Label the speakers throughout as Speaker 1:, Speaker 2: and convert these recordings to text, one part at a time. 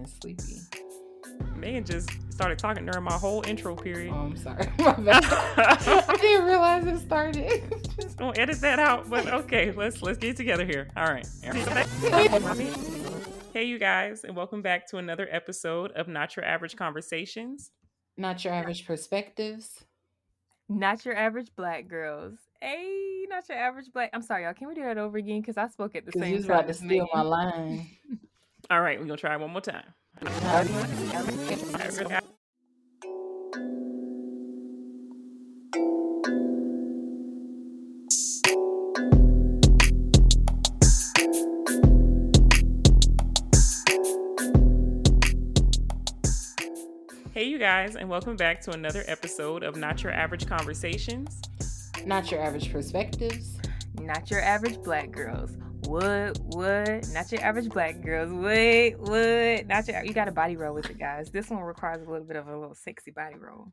Speaker 1: Recording when Jordan is sleepy.
Speaker 2: Megan just started talking during my whole intro period.
Speaker 1: Oh, I'm sorry. My bad. I didn't realize it started.
Speaker 2: Just gonna edit that out, but okay, let's let's get together here. All right. Hey, you guys, and welcome back to another episode of Not Your Average Conversations.
Speaker 1: Not your average perspectives.
Speaker 3: Not your average black girls. Hey, not your average black. I'm sorry, y'all. Can we do that over again? Because I spoke at the
Speaker 1: Because
Speaker 3: same
Speaker 1: you was
Speaker 3: time.
Speaker 1: about to
Speaker 3: as
Speaker 1: steal my line.
Speaker 2: All right, we're gonna try it one more time. Hey, you guys, and welcome back to another episode of Not Your Average Conversations.
Speaker 1: Not your average perspectives.
Speaker 3: Not your average black girls. What? What? Not your average black girls. What? What? Not your. You got a body roll with it, guys. This one requires a little bit of a little sexy body roll.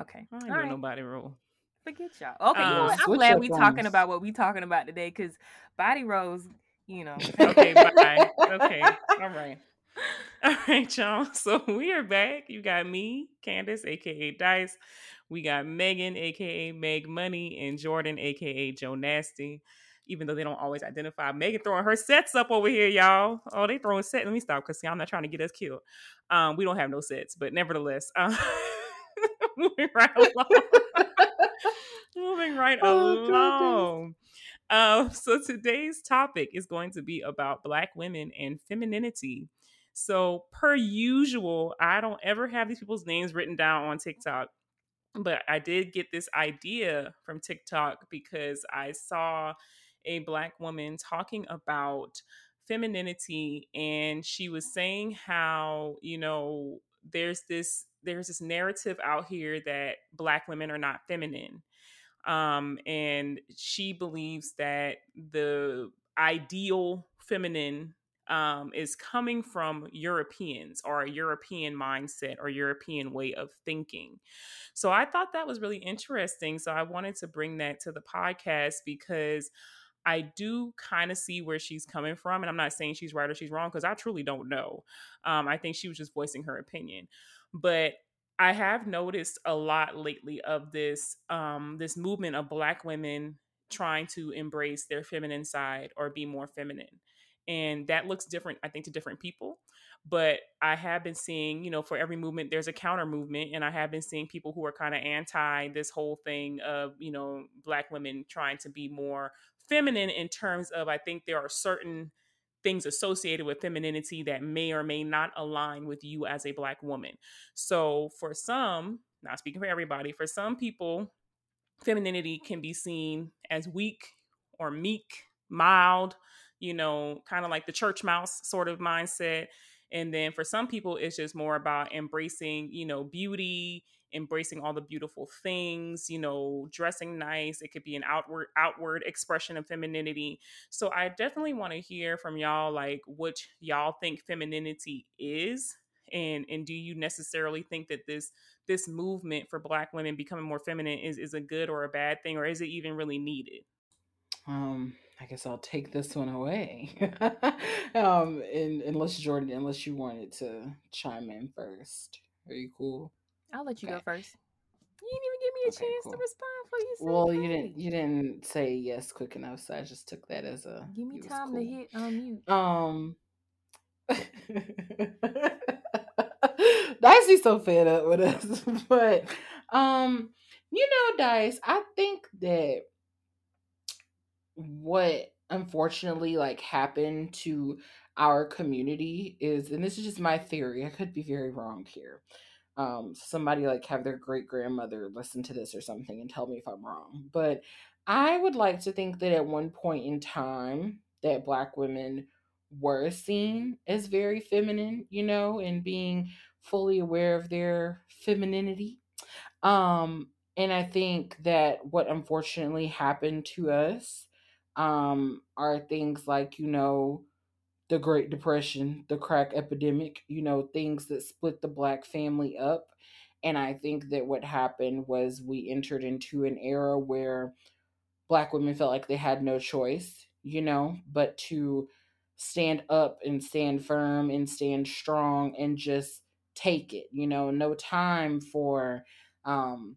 Speaker 3: Okay.
Speaker 2: I ain't
Speaker 3: All
Speaker 2: doing
Speaker 3: right.
Speaker 2: nobody rule.
Speaker 3: Forget y'all. Okay. you know
Speaker 2: Um,
Speaker 3: what? I'm glad we
Speaker 1: on
Speaker 3: talking about what we talking about today because body rolls. You know.
Speaker 2: Okay, bye. Okay, all right. All right, y'all. So we are back. You got me, Candace, aka Dice. We got Megan, aka Meg Money, and Jordan, aka Joe Nasty. Even though they don't always identify, Megan throwing her sets up over here, y'all. Oh, they throwing sets. Let me stop because see, I'm not trying to get us killed. Um, we don't have no sets, but nevertheless, uh, moving right along. moving right
Speaker 1: Oh,
Speaker 2: along. Um, so today's topic is going to be about Black women and femininity. So, per usual, I don't ever have these people's names written down on TikTok, but I did get this idea from TikTok because I saw a Black woman talking about femininity, and she was saying how, you know, there's this there's this narrative out here that black women are not feminine um, and she believes that the ideal feminine um, is coming from Europeans or a European mindset or European way of thinking. So I thought that was really interesting. So I wanted to bring that to the podcast because I do kind of see where she's coming from. And I'm not saying she's right or she's wrong because I truly don't know. Um, I think she was just voicing her opinion. But I have noticed a lot lately of this um, this movement of Black women trying to embrace their feminine side or be more feminine, and that looks different, I think, to different people. But I have been seeing, you know, for every movement, there's a counter movement, and I have been seeing people who are kind of anti this whole thing of, you know, Black women trying to be more feminine in terms of, I think there are certain things associated with femininity that may or may not align with you as a black woman. So for some, not speaking for everybody, for some people, femininity can be seen as weak or meek, mild, you know, kind of like the church mouse sort of mindset. And then for some people, it's just more about embracing, you know, beauty, embracing all the beautiful things, you know, dressing nice. It could be an outward outward expression of femininity. So I definitely want to hear from y'all like what y'all think femininity is and and do you necessarily think that this this movement for black women becoming more feminine is is a good or a bad thing or is it even really needed?
Speaker 1: Um I guess I'll take this one away. um, and unless Jordan, unless you wanted to chime in first, are you cool?
Speaker 3: I'll let you okay. go first. You didn't even give me a okay, chance cool. to respond for you.
Speaker 1: Well, you didn't. You didn't say yes quick enough, so I just took that as a.
Speaker 3: Give me time cool. to hit unmute.
Speaker 1: Um. Dicey's so fed up with us, but um, you know, Dice, I think that what unfortunately like happened to our community is and this is just my theory i could be very wrong here um somebody like have their great grandmother listen to this or something and tell me if i'm wrong. But i would like to think that at one point in time that black women were seen as very feminine you know and being fully aware of their femininity. Um and i think that what unfortunately happened to us um, are things like, you know, the Great Depression, the crack epidemic, you know, things that split the black family up. And I think that what happened was we entered into an era where black women felt like they had no choice, you know, but to stand up and stand firm and stand strong and just take it, you know, no time for um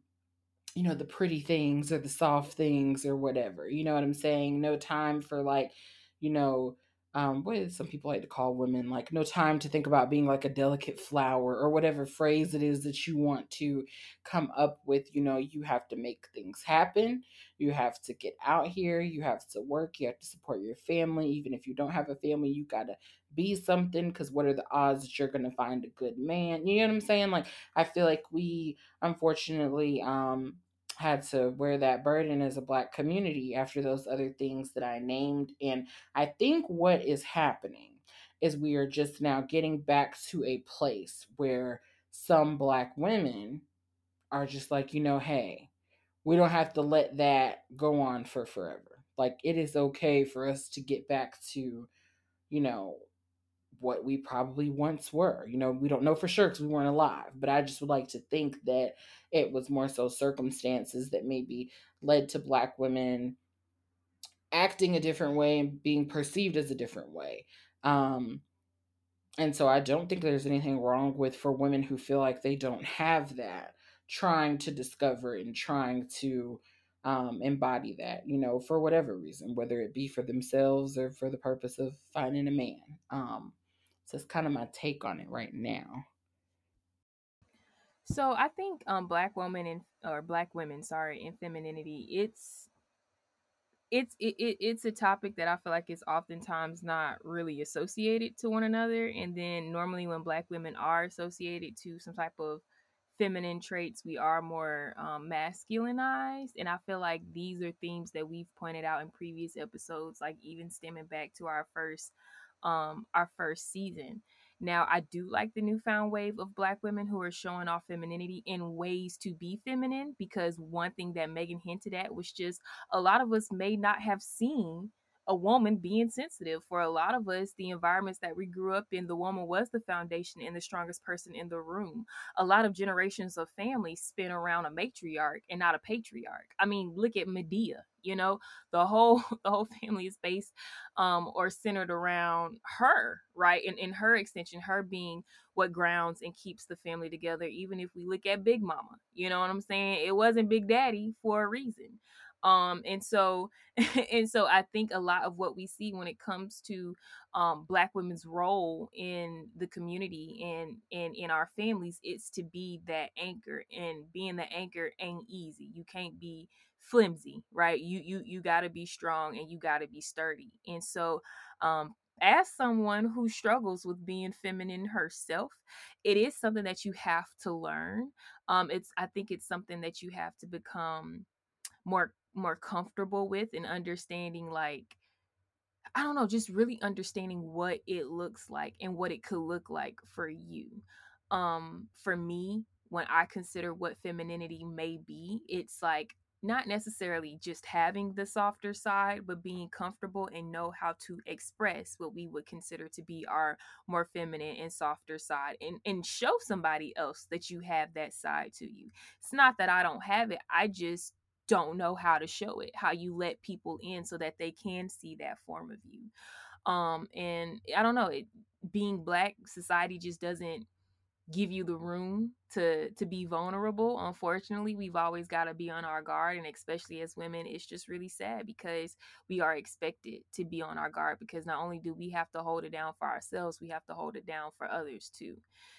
Speaker 1: you know, the pretty things or the soft things or whatever. You know what I'm saying? No time for like, you know, um, what some people like to call women like no time to think about being like a delicate flower or whatever phrase it is that you want to come up with. You know, you have to make things happen. You have to get out here. You have to work. You have to support your family. Even if you don't have a family, you got to be something because what are the odds that you're going to find a good man? You know what I'm saying? Like, I feel like we unfortunately um, had to wear that burden as a black community after those other things that I named. And I think what is happening is we are just now getting back to a place where some black women are just like, you know, hey, we don't have to let that go on for forever. Like, it is okay for us to get back to, you know, what we probably once were. You know, we don't know for sure because we weren't alive, but I just would like to think that it was more so circumstances that maybe led to Black women acting a different way and being perceived as a different way. Um, and so I don't think there's anything wrong with for women who feel like they don't have that, trying to discover and trying to um, embody that, you know, for whatever reason, whether it be for themselves or for the purpose of finding a man. Um, so it's kind of my take on it right now.
Speaker 3: So I think um black women and or black women, sorry, in femininity, it's it's it, it, it's a topic that I feel like is oftentimes not really associated to one another. And then normally when black women are associated to some type of feminine traits, we are more um, masculinized. And I feel like these are themes that we've pointed out in previous episodes, like even stemming back to our first um our first season. Now, I do like the newfound wave of black women who are showing off femininity in ways to be feminine because one thing that Megan hinted at was just a lot of us may not have seen a woman being sensitive. For a lot of us, the environments that we grew up in, the woman was the foundation and the strongest person in the room. A lot of generations of families spin around a matriarch and not a patriarch. I mean, look at Madea, You know, the whole the whole family is based um or centered around her, right? And in her extension, her being what grounds and keeps the family together. Even if we look at Big Mama, you know what I'm saying? It wasn't Big Daddy for a reason um and so and so i think a lot of what we see when it comes to um black women's role in the community and and in our families it's to be that anchor and being the anchor ain't easy. You can't be flimsy right? You you you got to be strong and you got to be sturdy. And so um as someone who struggles with being feminine herself it is something that you have to learn. Um it's i think it's something that you have to become more more comfortable with and understanding like I don't know, just really understanding what it looks like and what it could look like for you. Um, for me, when I consider what femininity may be, it's like not necessarily just having the softer side, but being comfortable and know how to express what we would consider to be our more feminine and softer side and, and show somebody else that you have that side to you. It's not that I don't have it, I just don't know how to show it, how you let people in so that they can see that form of you. Um, and I don't know, it, being black, society just doesn't give you the room to to be vulnerable unfortunately we've always got to be on our guard and especially as women it's just really sad because we are expected to be on our guard because not only do we have to hold it down for ourselves we have to hold it down for others too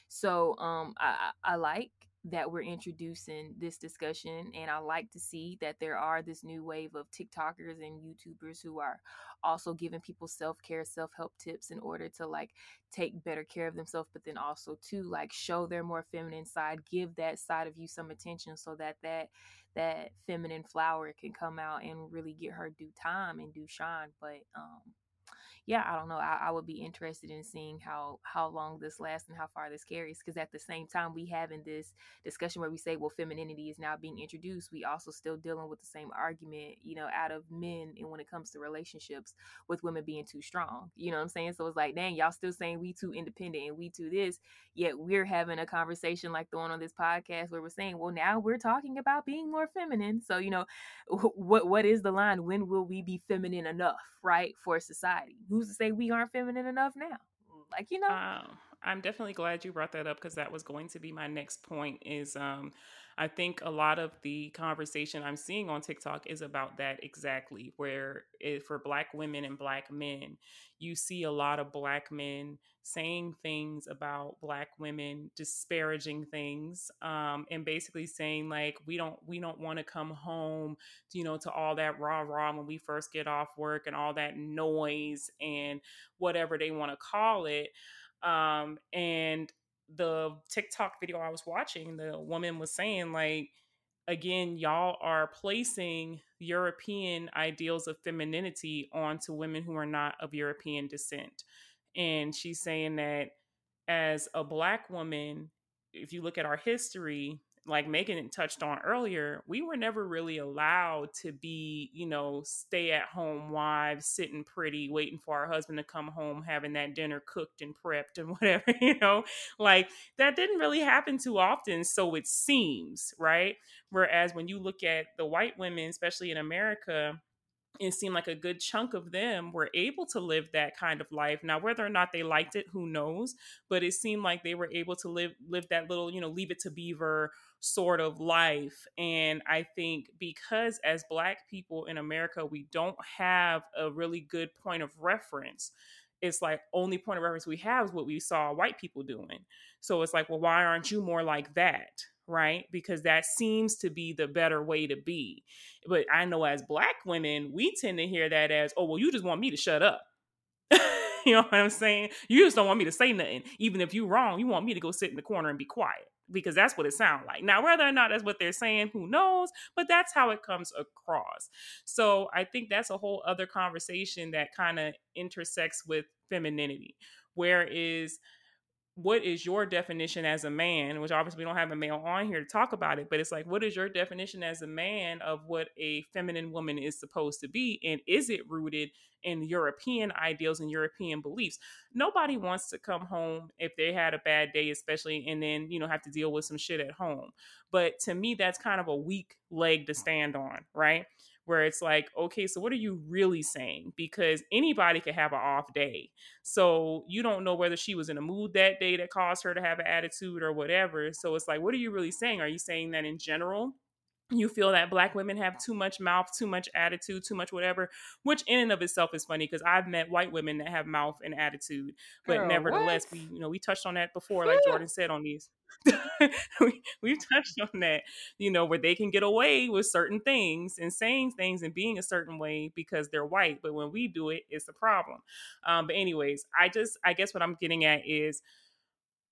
Speaker 3: so um i i like that we're introducing this discussion and i like to see that there are this new wave of tiktokers and youtubers who are also giving people self-care self-help tips in order to like take better care of themselves but then also to like show their more feminine side give that side of you some attention so that that that feminine flower can come out and really get her due time and due shine but um yeah, I don't know. I, I, would be interested in seeing how how long this lasts and how far this carries. Because at the same time, we have in this discussion where we say, well, femininity is now being introduced. We also still dealing with the same argument, you know, out of men and when it comes to relationships with women being too strong. You know what I'm saying? So it's like, dang, y'all still saying we too independent and we too this, yet we're having a conversation like the one on this podcast where we're saying, well, now we're talking about being more feminine. So you know, what what is the line? When will we be feminine enough, right, for society? Who's to say we aren't feminine enough now? Like, you know.
Speaker 2: Um, I'm definitely glad you brought that up because that was going to be my next point is um I think a lot of the conversation I'm seeing on TikTok is about that exactly where it, for black women and black men you see a lot of black men saying things about black women disparaging things um, and basically saying like we don't we don't want to come home you know to all that rah rah when we first get off work and all that noise and whatever they want to call it. Um, and the TikTok video I was watching, the woman was saying, like, again, y'all are placing European ideals of femininity onto women who are not of European descent. And she's saying that as a black woman, if you look at our history, like Megan touched on earlier, we were never really allowed to be, you know, stay at home wives, sitting pretty, waiting for our husband to come home, having that dinner cooked and prepped and whatever, you know, like that didn't really happen too often. So it seems, right? Whereas when you look at the white women, especially in America, it seemed like a good chunk of them were able to live that kind of life. Now, whether or not they liked it, who knows? But it seemed like they were able to live live that little, you know, leave it to beaver sort of life. And I think because as black people in America, we don't have a really good point of reference. It's like only point of reference we have is what we saw white people doing. So it's like, well, why aren't you more like that? Right? Because that seems to be the better way to be. But I know as black women, we tend to hear that as, oh, well, you just want me to shut up. you know what I'm saying? You just don't want me to say nothing. Even if you're wrong, you want me to go sit in the corner and be quiet because that's what it sounds like. Now, whether or not that's what they're saying, who knows? But that's how it comes across. So I think that's a whole other conversation that kind of intersects with femininity. Where is what is your definition as a man which obviously we don't have a male on here to talk about it but it's like what is your definition as a man of what a feminine woman is supposed to be? And is it rooted in european ideals and european beliefs? Nobody wants to come home if they had a bad day especially and then you know have to deal with some shit at home. But to me that's kind of a weak leg to stand on right where it's like, okay, so what are you really saying? Because anybody could have an off day. So you don't know whether she was in a mood that day that caused her to have an attitude or whatever. So it's like, what are you really saying? Are you saying that in general? You feel that black women have too much mouth, too much attitude, too much whatever, which in and of itself is funny because I've met white women that have mouth and attitude, but Girl, nevertheless, what? we you know we touched on that before, like Jordan said on these. we, we've touched on that, you know, where they can get away with certain things and saying things and being a certain way because they're white, but when we do it, it's a problem. Um, but anyways, I just I guess what I'm getting at is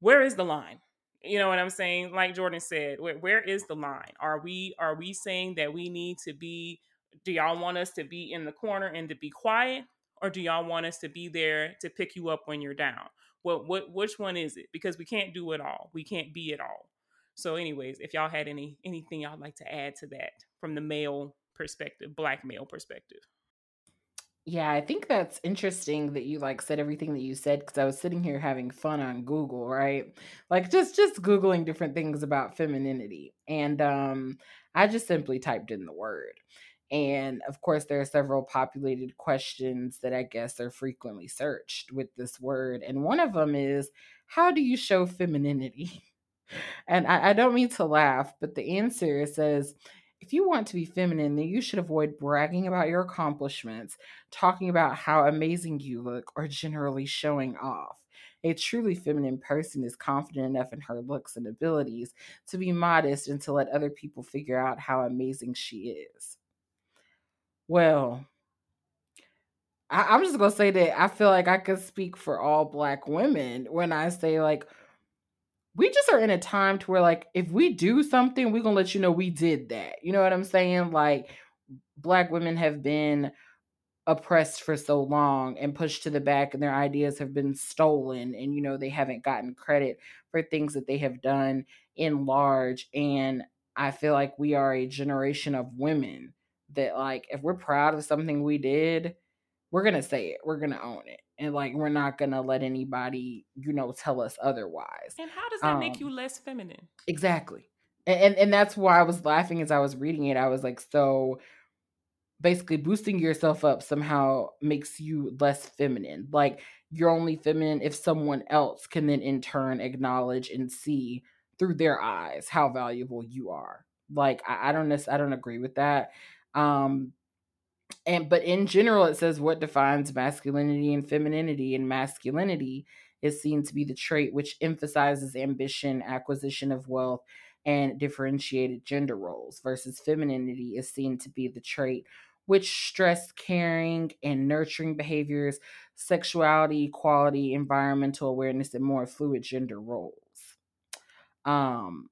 Speaker 2: where is the line? You know what I'm saying? Like Jordan said, where, where is the line? Are we are we saying that we need to be do y'all want us to be in the corner and to be quiet? or do y'all want us to be there to pick you up when you're down? What what which one is it? Because we can't do it all. We can't be it all. So, anyways, if y'all had any anything y'all like to add to that from the male perspective, black male perspective.
Speaker 1: Yeah, I think that's interesting that you like said everything that you said because I was sitting here having fun on Google, right? Like just just googling different things about femininity, and um, I just simply typed in the word, and of course there are several populated questions that I guess are frequently searched with this word, and one of them is, "How do you show femininity?" and I, I don't mean to laugh, but the answer says if you want to be feminine, then you should avoid bragging about your accomplishments, talking about how amazing you look, or generally showing off. A truly feminine person is confident enough in her looks and abilities to be modest and to let other people figure out how amazing she is. Well, I, am just gonna say that I feel like I could speak for all black women when I say like we just are in a time to where like if we do something, we're gonna let you know we did that. You know what I'm saying? Like black women have been oppressed for so long and pushed to the back and their ideas have been stolen and you know they haven't gotten credit for things that they have done in large and I feel like we are a generation of women that like if we're proud of something we did, we're going to say it. We're going to own it and like we're not gonna let anybody you know tell us otherwise.
Speaker 2: And how does that um, make you less feminine?
Speaker 1: Exactly. And, and and that's why i was laughing as i was reading it i was like so basically boosting yourself up somehow makes you less feminine. Like you're only feminine if someone else can then in turn acknowledge and see through their eyes how valuable you are. Like i, I don't i don't agree with that. Um and but in general it says what defines masculinity and femininity and masculinity is seen to be the trait which emphasizes ambition acquisition of wealth and differentiated gender roles versus femininity is seen to be the trait which stress caring and nurturing behaviors sexuality equality environmental awareness and more fluid gender roles. Um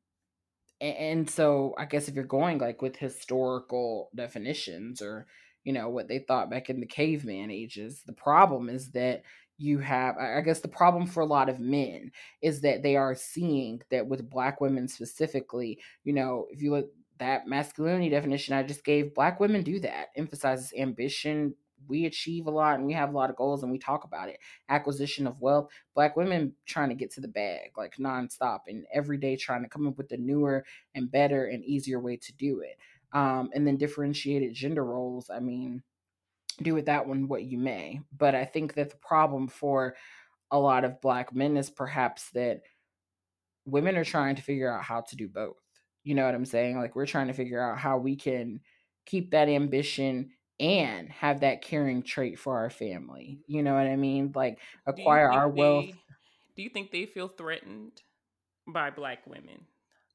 Speaker 1: and so i guess if you're going like with historical definitions or you know what they thought back in the caveman ages. The problem is that you have i guess the problem for a lot of men is that they are seeing that with black women specifically you know if you look that masculinity definition i just gave black women do that emphasizes ambition. We achieve a lot and we have a lot of goals and we talk about it. Acquisition of wealth black women trying to get to the bag like nonstop and every day trying to come up with a newer and better and easier way to do it um, and then differentiated gender roles. I mean, do with that one what you may. But I think that the problem for a lot of black men is perhaps that women are trying to figure out how to do both. You know what I'm saying? Like we're trying to figure out how we can keep that ambition and have that caring trait for our family. You know what I mean? Like acquire our
Speaker 2: they,
Speaker 1: wealth.
Speaker 2: Do you think they feel threatened by black women?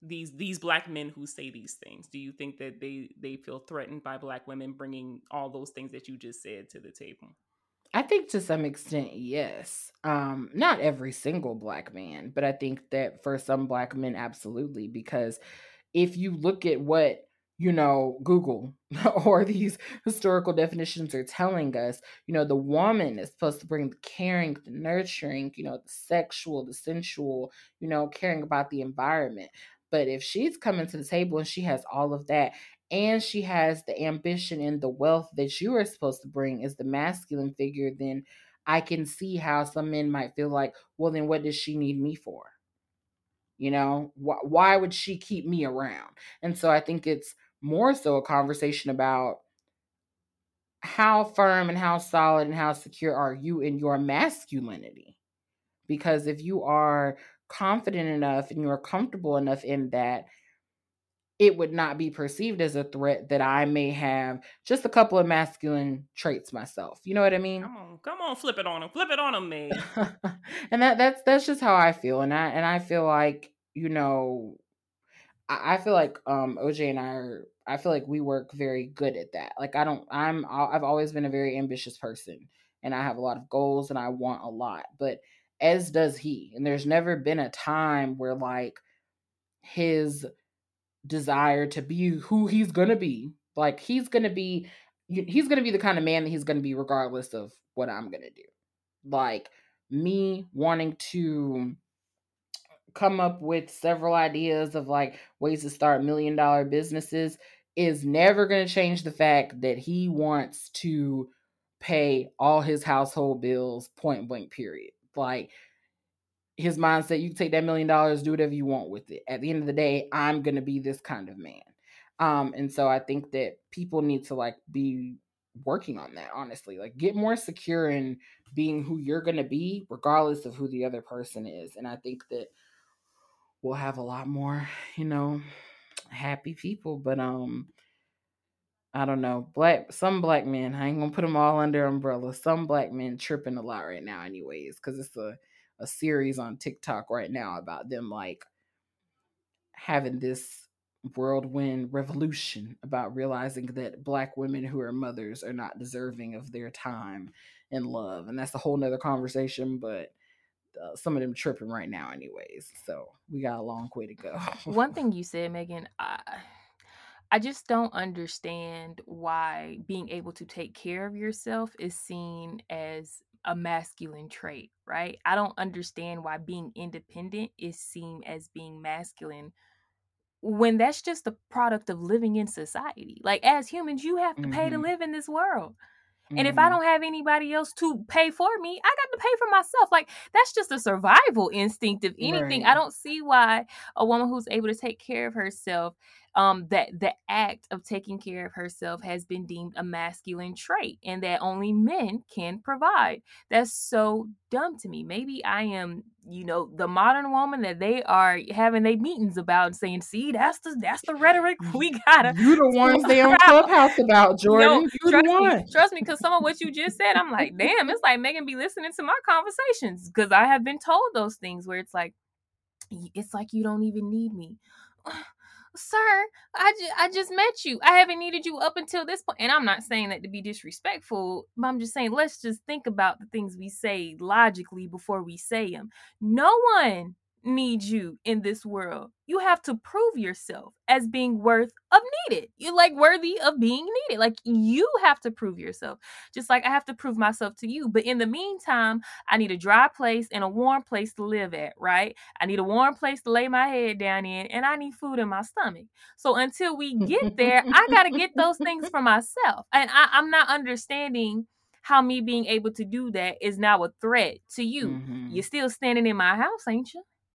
Speaker 2: These these black men who say these things. Do you think that they they feel threatened by black women bringing all those things that you just said to the table?
Speaker 1: I think to some extent yes. Um not every single black man but i think that for some black men absolutely because if you look at what you know, Google or these historical definitions are telling us, you know, the woman is supposed to bring the caring, the nurturing, you know, the sexual, the sensual, you know, caring about the environment. But if she's coming to the table and she has all of that, and she has the ambition and the wealth that you are supposed to bring as the masculine figure, then I can see how some men might feel like, well, then what does she need me for? You know, wh- why would she keep me around? And so I think it's more so a conversation about how firm and how solid and how secure are you in your masculinity? Because if you are confident enough and you're comfortable enough in that, it would not be perceived as a threat that I may have just a couple of masculine traits myself. You know what I mean?
Speaker 2: Come on, come on, flip it on him, flip it on him, man.
Speaker 1: and that that's that's just how I feel, and I and I feel like you know, I, I feel like um OJ and I are. I feel like we work very good at that. Like I don't. I'm. I've always been a very ambitious person, and I have a lot of goals, and I want a lot, but as does he. And there's never been a time where like his desire to be who he's gonna be, like he's gonna be, he's going to be the kind of man that he's going to be regardless of what I'm going to do. Like me wanting to come up with several ideas of like ways to start million dollar businesses is never going to change the fact that he wants to pay all his household bills point blank period like his mindset you take that million dollars do whatever you want with it. At the end of the day i'm to be this kind of man. Um and so i think that people need to like be working on that honestly like get more secure in being who you're to be regardless of who the other person is and i think that we'll have a lot more you know happy people but um I don't know. Black some black men, I ain't gonna put them all under umbrella. Some black men tripping a lot right now, anyways, because it's a, a series on TikTok right now about them like having this whirlwind revolution about realizing that black women who are mothers are not deserving of their time and love. And that's a whole nother conversation, but uh, some of them tripping right now, anyways. So we got a long way to go.
Speaker 3: One thing you said, Megan, I I just don't understand why being able to take care of yourself is seen as a masculine trait, right? I don't understand why being independent is seen as being masculine when that's just a product of living in society. Like as humans, you have to pay to
Speaker 1: Mhm.
Speaker 3: live in this world. And if I
Speaker 1: Mhm.
Speaker 3: don't have anybody else to pay for me, I got to pay for myself. Like that's just a survival instinct. of anything, I don't see why a woman who's able to take care of herself, um, that the act of taking care of herself has been deemed a masculine trait, and that only men can provide. That's so dumb to me. Maybe I am, you know, the modern woman that they are having their meetings about and saying, "See, that's the that's the rhetoric we gotta."
Speaker 1: You the ones they on. Clubhouse about, Jordan.
Speaker 3: No,
Speaker 1: you the
Speaker 3: trust
Speaker 1: one.
Speaker 3: me, trust me, because some of what you just said, I'm like, damn, it's like Megan be listening to my conversations because I have been told those things where it's like, it's like you don't even need me. Sir, I, ju- I just met you. I haven't needed you up until this point. And I'm not saying that to be disrespectful, but I'm just saying let's just think about the things we say logically before we say them. No one needs you in this world. You have to prove yourself as being worth of needed. You're like worthy of being needed. Like you have to prove yourself. Just like I have to prove myself to you. But in the meantime, I need a dry place and a warm place to live at, right? I need a warm place to lay my head down in, and I need food in my stomach. So until we get there, I got to get those things for myself. And I, I'm not understanding how me being able to do that is now a threat to you.
Speaker 1: Mhm.
Speaker 3: You're still standing in my house, ain't you?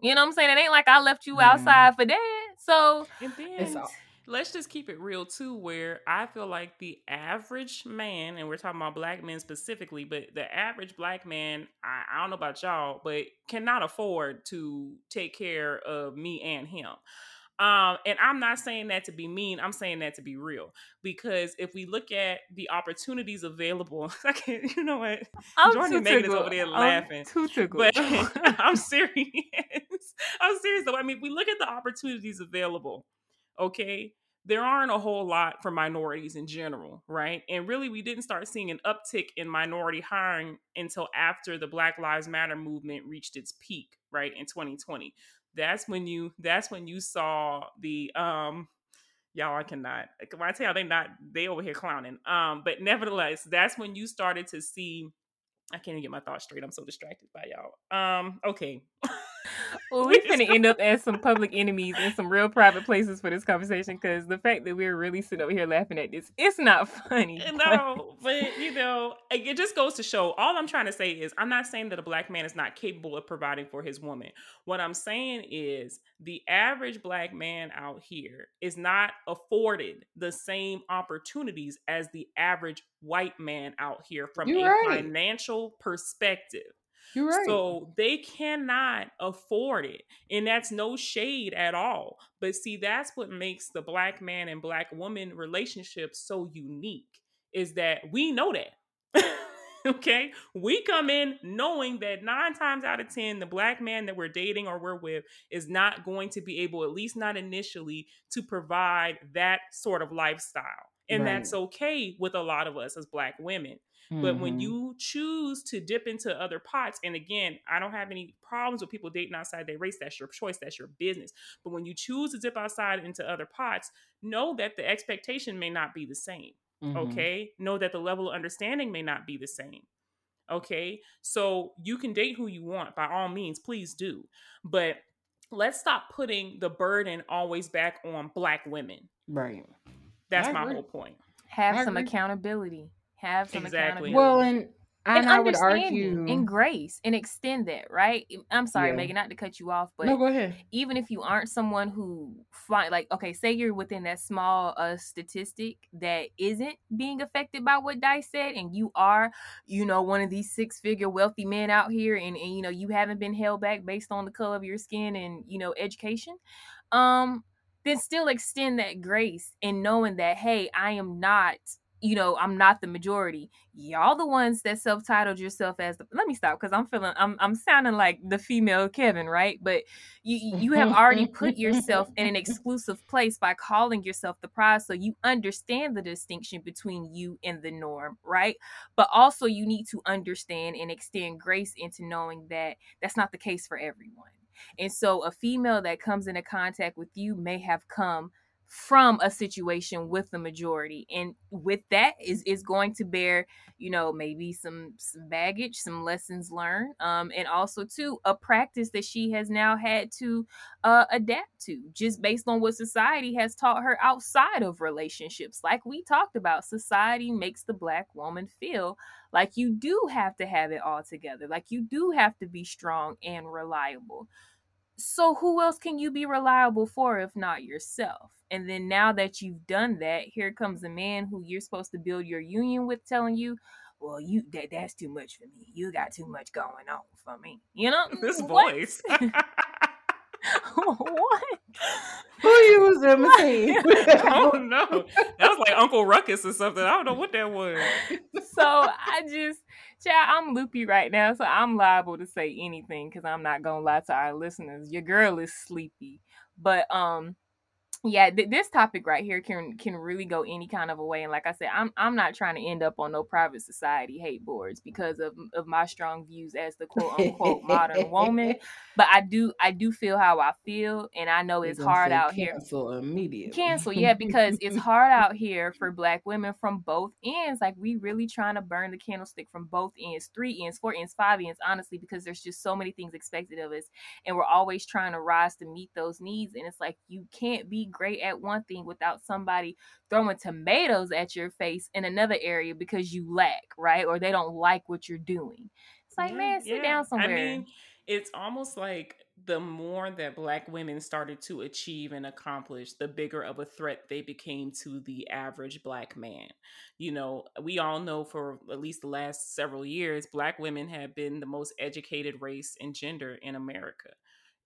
Speaker 3: You know what I'm saying? It ain't like I left you
Speaker 1: Yeah.
Speaker 3: outside for dead. So
Speaker 2: And
Speaker 1: It's
Speaker 2: then
Speaker 1: all-
Speaker 2: let's just keep it real too, where I feel like the average man, and we're talking about black men specifically, but the average black man, I, I don't know about y'all, but cannot afford to take care of me and him. Um, and I'm not saying that to be mean. I'm saying that to be real. Because if we look at the opportunities available, I can't, you know what?
Speaker 3: I'm
Speaker 2: Jordan Megan is over there
Speaker 3: I'm
Speaker 2: laughing.
Speaker 3: too tickled.
Speaker 2: But I'm serious. I'm serious though. I mean, we look at the opportunities available. Okay. There aren't a whole lot for minorities in general, right? And really, we didn't start seeing an uptick in minority hiring until after the Black Lives Matter movement reached its peak, right, in 2020. That's when you that's when you saw the um y'all I cannot when I tell y'all they not they over here clowning. Um, but nevertheless, that's when you started to see I can't even get my thoughts straight. I'm so distracted by y'all. Um, okay.
Speaker 3: well, we're gonna end up as some public enemies in some real private places for this conversation because the fact that we're really sitting over here laughing at this, it's not funny.
Speaker 2: Eh, no, but you know, eh, it just goes to show. All I'm trying to say is, I'm not saying that a black man is not capable of providing for his woman. What I'm saying is, the average black man out here is not afforded the same opportunities as the average white man out here from
Speaker 1: You're
Speaker 2: a
Speaker 1: right.
Speaker 2: financial perspective.
Speaker 1: You're right.
Speaker 2: So they cannot afford it. And that's no shade at all. But see, that's what makes the black man and black woman relationship so unique is that we know that. okay, we come in knowing that nine times out of ten, the black man that we're dating or we're with is not going to be able, at least not initially, to provide that sort of lifestyle. And right. that's okay with a lot of us as black women. Mm-hmm. But when mm-hmm. you choose to dip into other pots, and again, I don't have any problems with people dating outside their race. That's your choice, that's your business. But when you choose to dip outside into other pots, know that the expectation may not be the same. Mm-hmm. Okay. Know that the level of understanding may not be the same. Okay. So you can date who you want by all means, please do. But let's stop putting the burden always back on black women.
Speaker 1: Right.
Speaker 2: That's my whole point.
Speaker 3: Have some accountability. Have some exactly. accountability.
Speaker 1: Well, and and, I would argue
Speaker 3: in grace and extend that, right? I'm sorry, yeah. Megan, not to cut you off, but
Speaker 1: no, go ahead.
Speaker 3: Even if you aren't someone who find like, okay, say you're within that small uh statistic that isn't being affected by what Dice said, and you are, you know, one of these six figure wealthy men out here, and, and you know you haven't been held back based on the color of your skin and you know education, um, then still extend that grace and knowing that hey, I am not you know, I'm not the majority. Y'all the ones that self-titled yourself as the let me stop because I'm feeling I'm I'm sounding like the female Kevin, right? But you you have already put yourself in an exclusive place by calling yourself the prize. So you understand the distinction between you and the norm, right? But also you need to understand and extend grace into knowing that that's not the case for everyone. And so a female that comes into contact with you may have come from a situation with the majority and with that is is going to bear you know maybe some some baggage some lessons learned um and also too a practice that she has now had to uh adapt to just based on what society has taught her outside of relationships. Like we talked about society makes the black woman feel like you do have to have it all together like you do have to be strong and reliable so who else can you be reliable for if not yourself and then now that you've done that, here comes a man who you're supposed to build your union with telling you, well, you that that's too much for me. You got too much going on for me. You know?
Speaker 2: This what? voice.
Speaker 3: what?
Speaker 1: Who you was imitating?
Speaker 2: I don't know. That was like Uncle Ruckus or something. I don't know what that was.
Speaker 3: So I just, child, I'm loopy right now, so I'm liable to say anything because I'm not gonna lie to our listeners. Your girl is sleepy, but um, yeah th- this topic right here can can really go any kind of a way and like i said i'm i'm not trying to end up on no private society hate boards because of of my strong views as the quote unquote modern woman but i do i do feel how i feel and i know it's hard out
Speaker 1: cancel
Speaker 3: here
Speaker 1: cancel immediately.
Speaker 3: Cancel yeah because it's hard out here for black women from both ends like we really trying to burn the candlestick from both ends three ends four ends five ends honestly because there's just so many things expected of us and we're always trying to rise to meet those needs and it's like you can't be great at one thing without somebody throwing tomatoes at your face in another area because you lack, right? Or they don't like what you're doing. It's like, yeah, man, sit yeah. down somewhere. I mean,
Speaker 2: it's almost like the more that black women started to achieve and accomplish, the bigger of a threat they became to the average black man. You know, we all know for at least the last several years, black women have been the most educated race and gender in America.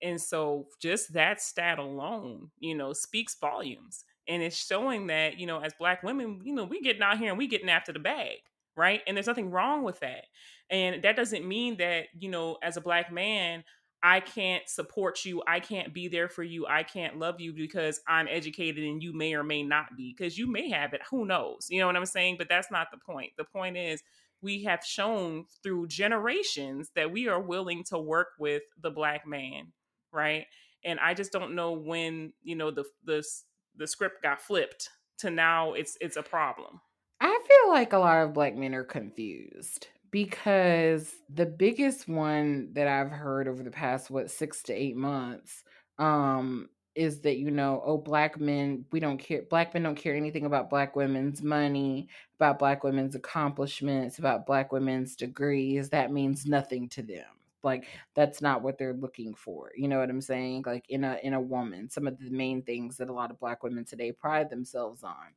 Speaker 2: And so just that stat alone, you know, speaks volumes. And it's showing that, you know, as black women, you know, we getting out here and we getting after the bag, right? And there's nothing wrong with that. And that doesn't mean that, you know, as a black man, I can't support you. I can't be there for you. I can't love you because I'm educated and you may or may not be because you may have it. Who knows? You know what I'm saying? But that's not the point. The point is we have shown through generations that we are willing to work with the black man right? And I just don't know when you know the the the script got flipped to now it's it's a problem.
Speaker 1: I feel like a lot of black men are confused because the biggest one that I've heard over the past what 6 to 8 months um is that you know oh black men we don't care black men don't care anything about black women's money about black women's accomplishments about black women's degrees that means nothing to them like that's not what they're looking for you know what i'm saying? Like in a in a woman some of the main things that a lot of black women today pride themselves on.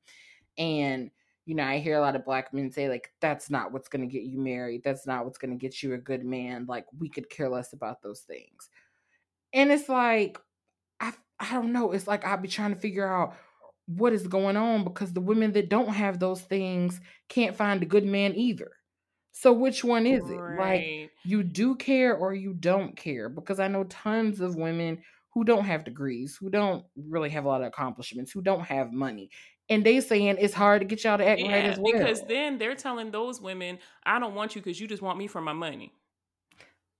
Speaker 1: And you know i hear a lot of black men say like that's not what's going to get you married. That's not what's going to get you a good man. Like we could care less about those things. And it's like i i don't know. It's like i'll be trying to figure out what is going on because the women that don't have those things can't find a good man either. So which one is it? Like
Speaker 2: Right.
Speaker 1: you do care or you don't care? Because I know tons of women who don't have degrees, who don't really have a lot of accomplishments, who don't have money. And they saying it's hard to get y'all to act right as well.
Speaker 2: because then they're telling those women, I don't want you because you just want me for my money.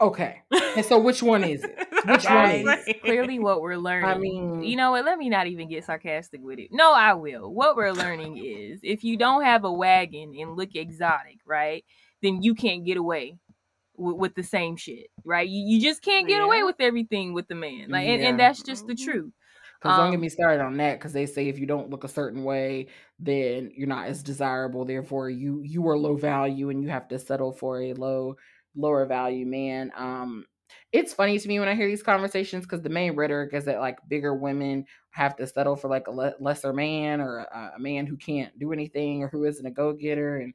Speaker 1: okay. And so which one is it? Which one is it?
Speaker 3: clearly what we're learning.
Speaker 1: I mean
Speaker 3: you know what? Let me not even get sarcastic with it. No, I will. What we're learning is if you don't have a wagon and look exotic, right, then you can't get away with, with the same shit, right? You, you just can't get away with everything with the man. Like, and,
Speaker 1: Yeah.
Speaker 3: and that's just the
Speaker 2: Mhm.
Speaker 3: truth.
Speaker 1: Because don't get
Speaker 3: Um,
Speaker 1: me started on that. Because they say if you don't look a certain way, then you're not as desirable. Therefore, you you are low value, and you have to settle for a low lower value man. Um, it's funny to me when I hear these conversations because the main rhetoric is that like bigger women have to settle for like a le- lesser man or a, a man who can't do anything or who isn't a go getter, and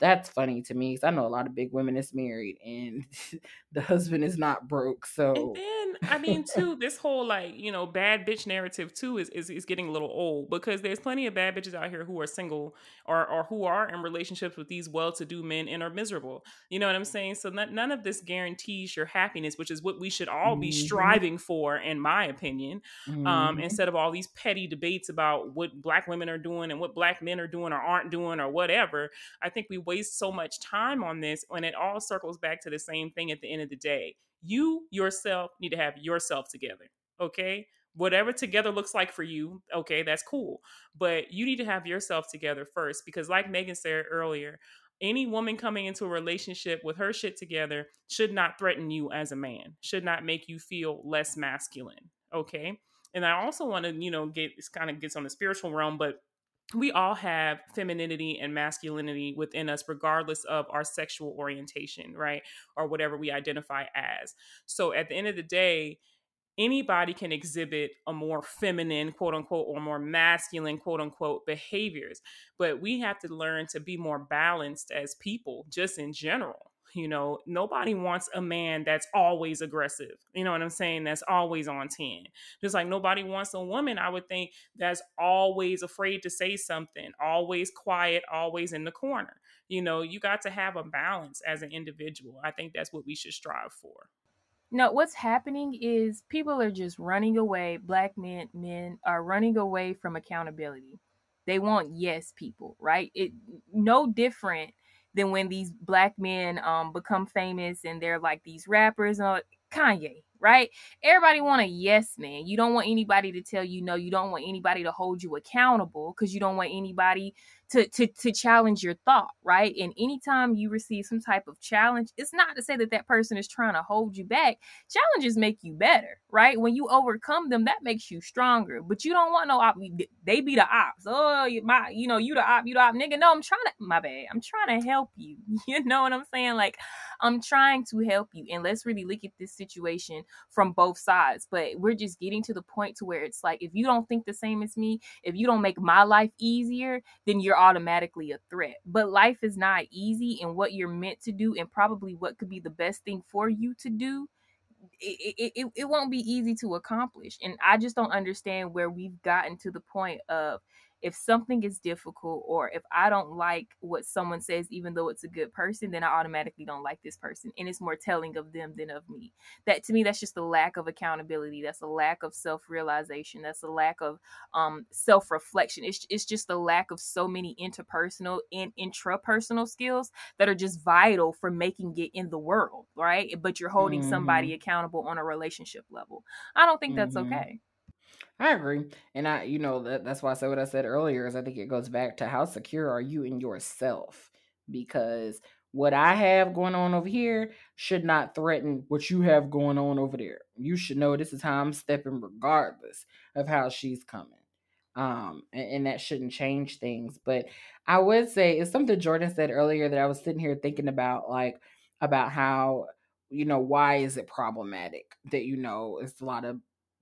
Speaker 1: that's funny to me because I know a lot of big women is married and the husband is not broke.
Speaker 2: And
Speaker 1: So
Speaker 2: then I mean too, this whole like, you know, bad bitch narrative too is, is is getting a little old because there's plenty of bad bitches out here who are single or or who are in relationships with these well-to-do men and are miserable. You know what I'm saying? So none, none of this guarantees your happiness, which is what we should all be
Speaker 1: Mhm.
Speaker 2: striving for, in my opinion. Um,
Speaker 1: mhm.
Speaker 2: instead of all these petty debates about what black women are doing and what black men are doing or aren't doing or whatever. I think we waste so much time on this when it all circles back to the same thing at the end of the day. You yourself need to have yourself together. Okay. Whatever together looks like for you, okay, that's cool. But you need to have yourself together first because, like Megan said earlier, any woman coming into a relationship with her shit together should not threaten you as a man, should not make you feel less masculine. Okay. And I also want to, you know, get kind of gets on the spiritual realm, but we all have femininity and masculinity within us, regardless of our sexual orientation, right? Or whatever we identify as. So at the end of the day, anybody can exhibit a more feminine, quote unquote, or more masculine, quote unquote, behaviors. But we have to learn to be more balanced as people, just in general. You know, nobody wants a man that's always aggressive. You know what I'm saying? That's always on 10. Just like nobody wants a woman, I would think, that's always afraid to say something, always quiet, always in the corner. You know, you got to have a balance as an individual. I think that's what we should strive for.
Speaker 3: No, what's happening is people are just running away. Black men men are running away from accountability. They want yes people, right? It no different than when these black men um become famous and they're like these rappers and all. Kanye, right? Everybody want a yes man. You don't want anybody to tell you no. You don't want anybody to hold you accountable because you don't want anybody to, to to challenge your thought, right? And anytime you receive some type of challenge, it's not to say that that person is trying to hold you back. Challenges make you better, right? When you overcome them, that makes you stronger. But you don't want no op. They be the ops. Oh, you- my, you know, you the op, you the op, nigga. No, I'm trying to. My bad. I'm trying to help you. You know what I'm saying? Like, I'm trying to help you. And let's really look at this situation from both sides. But we're just getting to the point to where it's like, if you don't think the same as me, if you don't make my life easier, then you're automatically a threat. But life is not easy, and what you're meant to do, and probably what could be the best thing for you to do, it, it, it, it won't be easy to accomplish. And I just don't understand where we've gotten to the point of if something is difficult or if I don't like what someone says, even though it's a good person, then I automatically don't like this person. And it's more telling of them than of me. That to me, that's just a lack of accountability. That's a lack of self realization. That's a lack of um, self reflection. It's, it's just a lack of so many interpersonal and intrapersonal skills that are just vital for making it in the world, right? But you're holding somebody accountable on a relationship level. I don't think that's
Speaker 1: Mhm.
Speaker 3: okay.
Speaker 1: I agree. And I, you know, that, that's why I said what I said earlier is I think it goes back to how secure are you in yourself? Because what I have going on over here should not threaten what you have going on over there. You should know this is how I'm stepping regardless of how she's coming. Um, and, and that shouldn't change things. But I would say it's something Jordan said earlier that I was sitting here thinking about, like about how, you know, why is it problematic that, you know, it's a lot of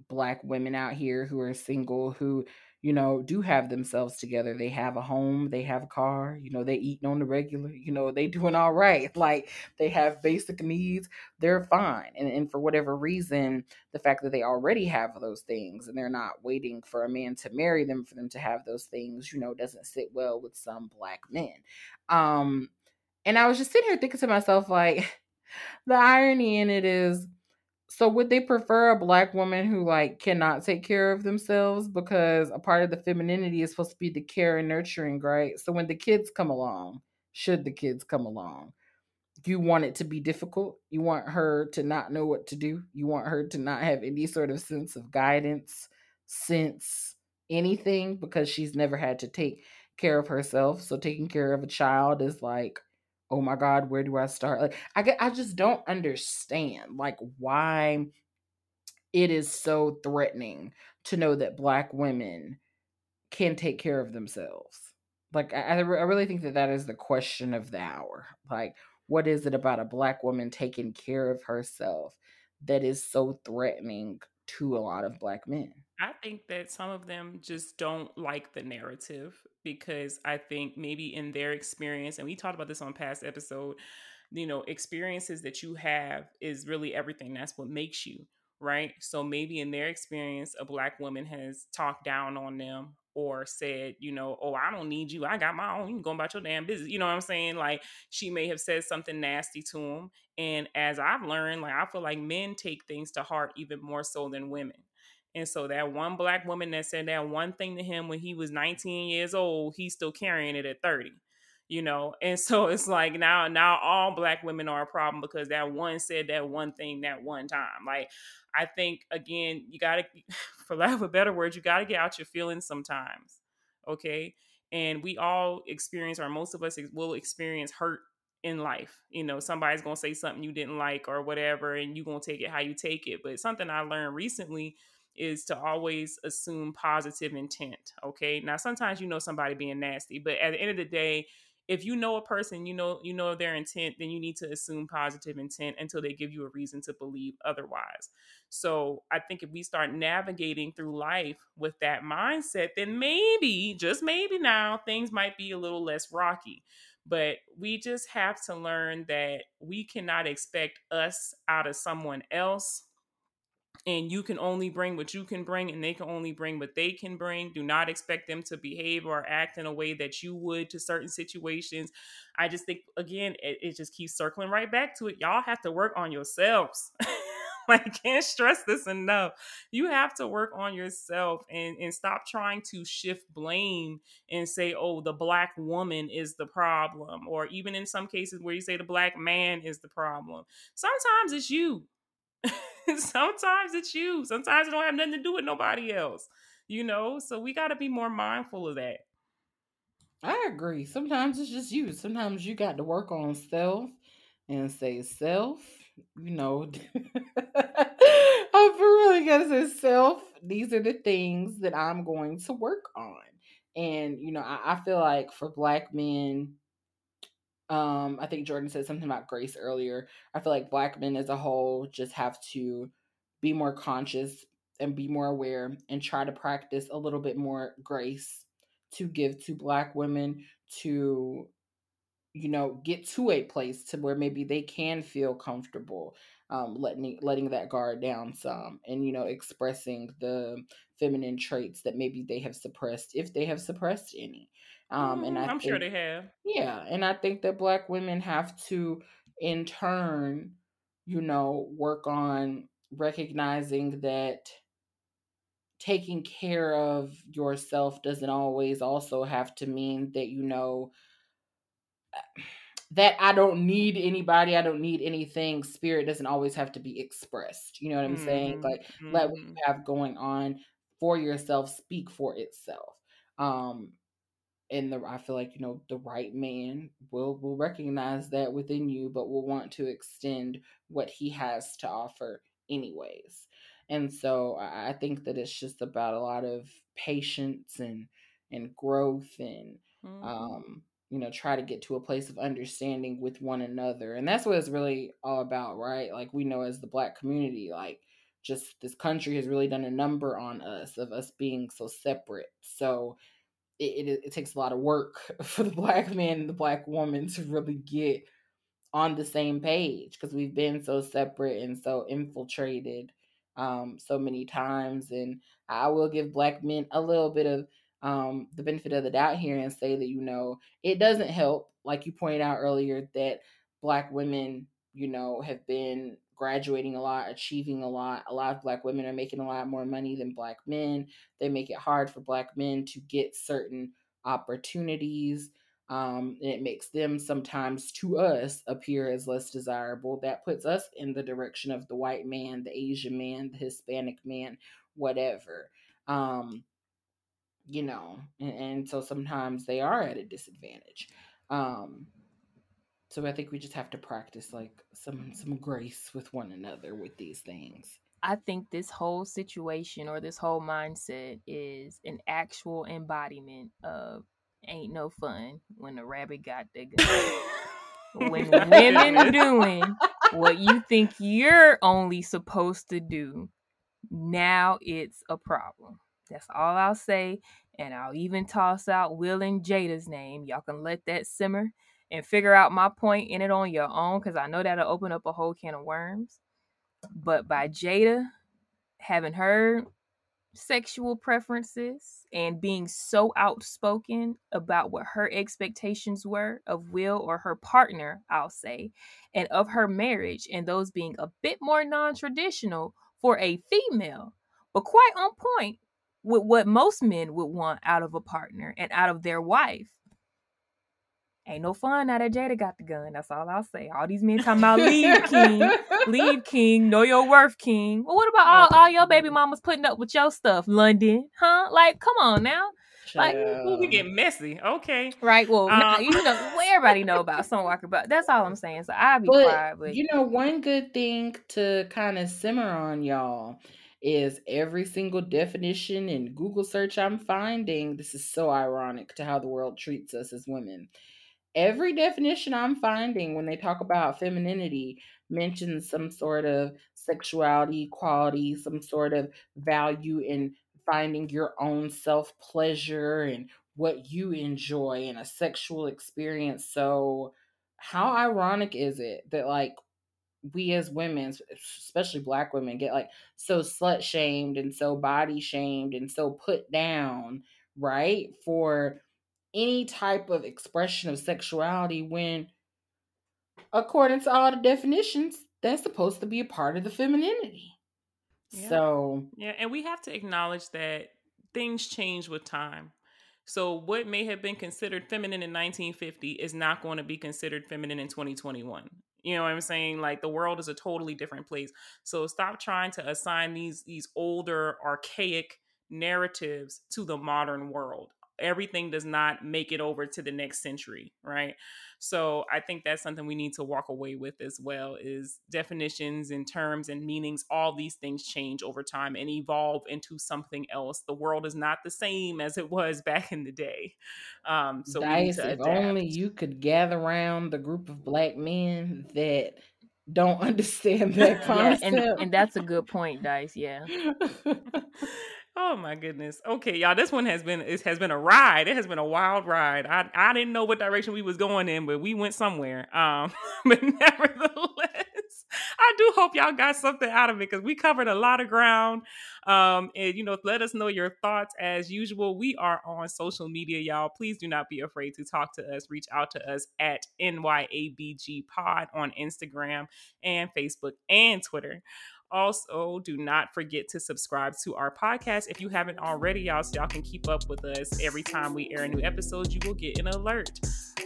Speaker 1: black women out here who are single who you know do have themselves together. They have a home they have a car you know they eating on the regular you know they doing all right. Like they have basic needs they're fine. And, and for whatever reason the fact that they already have those things and they're not waiting for a man to marry them for them to have those things you know doesn't sit well with some black men. Um and i was just sitting here thinking to myself like the irony in it is so would they prefer a black woman who like cannot take care of themselves because a part of the femininity is supposed to be the care and nurturing, right? So when the kids come along, should the kids come along, you want it to be difficult. You want her to not know what to do. You want her to not have any sort of sense of guidance, sense, anything because she's never had to take care of herself. So taking care of a child is like oh my god where do i start? Like i get i just don't understand like why it is so threatening to know that black women can take care of themselves. Like I, I really think that that is the question of the hour. Like what is it about a black woman taking care of herself that is so threatening to a lot of black men?
Speaker 2: I think that some of them just don't like the narrative because I think maybe in their experience, and we talked about this on past episode, you know, experiences that you have is really everything. That's what makes you, right? So maybe in their experience, a black woman has talked down on them or said, you know, oh, I don't need you. I got my own. You can go about your damn business. You know what I'm saying? Like she may have said something nasty to him. And as I've learned, like I feel like men take things to heart even more so than women and so that one black woman that said that one thing to him when he was 19 years old, he's still carrying it at 30. You know, and so it's like now now all black women are a problem because that one said that one thing that one time. Like I think again, you gotta for lack of a better word, you gotta get out your feelings sometimes. Okay. And we all experience, or most of us will experience hurt in life. You know, somebody's gonna say something you didn't like or whatever, and you're gonna take it how you take it. But something I learned recently is to always assume positive intent. Okay. Now, sometimes you know somebody being nasty, but at the end of the day, if you know a person, you know you know their intent, then you need to assume positive intent until they give you a reason to believe otherwise. So I think if we start navigating through life with that mindset, then maybe, just maybe now, things might be a little less rocky. But we just have to learn that we cannot expect us out of someone else and you can only bring what you can bring and they can only bring what they can bring do not expect them to behave or act in a way that you would to certain situations i just think again it, it just keeps circling right back to it y'all have to work on yourselves I can't stress this enough. You have to work on yourself and, and stop trying to shift blame and say, oh, the black woman is the problem. Or even in some cases where you say the black man is the problem. Sometimes it's you. sometimes it's you. Sometimes it don't have nothing to do with nobody else. You know, so we got to be more mindful of that.
Speaker 1: I agree. Sometimes it's just you. Sometimes you got to work on self and say self. You know, I'm really gotta say self. These are the things that I'm going to work on. And you know, I, I feel like for black men, um, I think Jordan said something about grace earlier. I feel like black men as a whole just have to be more conscious and be more aware and try to practice a little bit more grace to give to black women to you know get to a place to where maybe they can feel comfortable um, letting letting that guard down some and you know expressing the feminine traits that maybe they have suppressed if they have suppressed any
Speaker 2: um, and I I'm think, sure they have.
Speaker 1: Yeah, and I think that black women have to, in turn, you know, work on recognizing that taking care of yourself doesn't always also have to mean that you know that I don't need anybody, I don't need anything. Spirit doesn't always have to be expressed. You know what I'm mm-hmm. saying? Like mm-hmm. let what you mm-hmm. have going on for yourself speak for itself. Um and the I feel like you know the right man will will recognize that within you, but will want to extend what he has to offer anyways. And so I think that it's just about a lot of patience and and growth and mm-hmm. um you know try to get to a place of understanding with one another and that's what it's really all about right like we know as the black community like just this country has really done a number on us of us being so separate. So it, it, it takes a lot of work for the black man and the black woman to really get on the same page because we've been so separate and so infiltrated um, so many times. And I will give black men a little bit of um, the benefit of the doubt here and say that, you know, it doesn't help, like you pointed out earlier, that black women, you know, have been graduating a lot, achieving a lot. A lot of black women are making a lot more money than black men. They make it hard for black men to get certain opportunities. Um, and it makes them sometimes to us appear as less desirable. That puts us in the direction of the white man, the Asian man, the Hispanic man, whatever. Um, you know, and, and so sometimes they are at a disadvantage. Um, so I think we just have to practice like some some grace with one another with these things.
Speaker 3: I think this whole situation or this whole mindset is an actual embodiment of ain't no fun when the rabbit got the gun. when women doing what you think you're only supposed to do, now it's a problem. That's all I'll say. And I'll even toss out Will and Jada's name. Y'all can let that simmer and figure out my point in it on your own because I know that'll open up a whole can of worms. But by Jada having her sexual preferences and being so outspoken about what her expectations were of Will or her partner, I'll say, and of her marriage, and those being a bit more non traditional for a female, but quite on point with what most men would want out of a partner and out of their wife. Ain't no fun now that Jada got the gun. That's all I'll say. All these men talking about leave king, leave king, know your worth king. Well, what about all, all your baby mamas putting up with your stuff, London? Huh? Like, come on now.
Speaker 2: Like we get messy, okay?
Speaker 3: Right. Well, um, you know, well, everybody know about Summer Walker, but that's all I'm saying. So I'll be but, quiet. But
Speaker 1: you know, one good thing to kind of simmer on, y'all, is every single definition in Google search I'm finding. This is so ironic to how the world treats us as women every definition I'm finding when they talk about femininity mentions some sort of sexuality, quality, some sort of value in finding your own self pleasure and what you enjoy in a sexual experience. So, how ironic is it that, like, we as women, especially black women, get like so slut shamed and so body shamed and so put down, right? For any type of expression of sexuality when according to all the definitions that's supposed to be a part of the femininity. Yeah. so
Speaker 2: yeah and we have to acknowledge that things change with time. So what may have been considered feminine in 1950 is not going to be considered feminine in 2021 you know what i'm saying? Like the world is a totally different place. So stop trying to assign these these older archaic narratives to the modern world everything does not make it over to the next century right so i think that's something we need to walk away with as well is definitions and terms and meanings all these things change over time and evolve into something else the world is not the same as it was back in the day um so
Speaker 1: Dice, if only you could gather around the group of black men that don't understand that concept.
Speaker 3: yeah, and, and that's a good point, Dice. Yeah.
Speaker 2: Oh my goodness. Okay, y'all. This one has been it has been a ride. It has been a wild ride. I I didn't know what direction we was going in, but we went somewhere. Um, but nevertheless, I do hope y'all got something out of it because we covered a lot of ground. Um, and you know, let us know your thoughts as usual. We are on social media, y'all. Please do not be afraid to talk to us. Reach out to us at NYABG Pod on Instagram and Facebook and Twitter. Also, do not forget to subscribe to our podcast if you haven't already, y'all, so y'all can keep up with us every time we air a new episode. You will get an alert.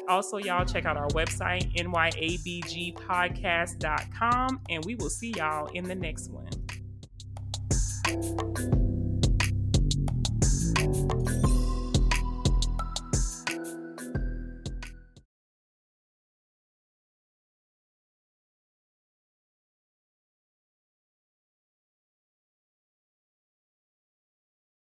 Speaker 2: Also, y'all check out our website, nyabgpodcast.com, and we will see y'all in the next one.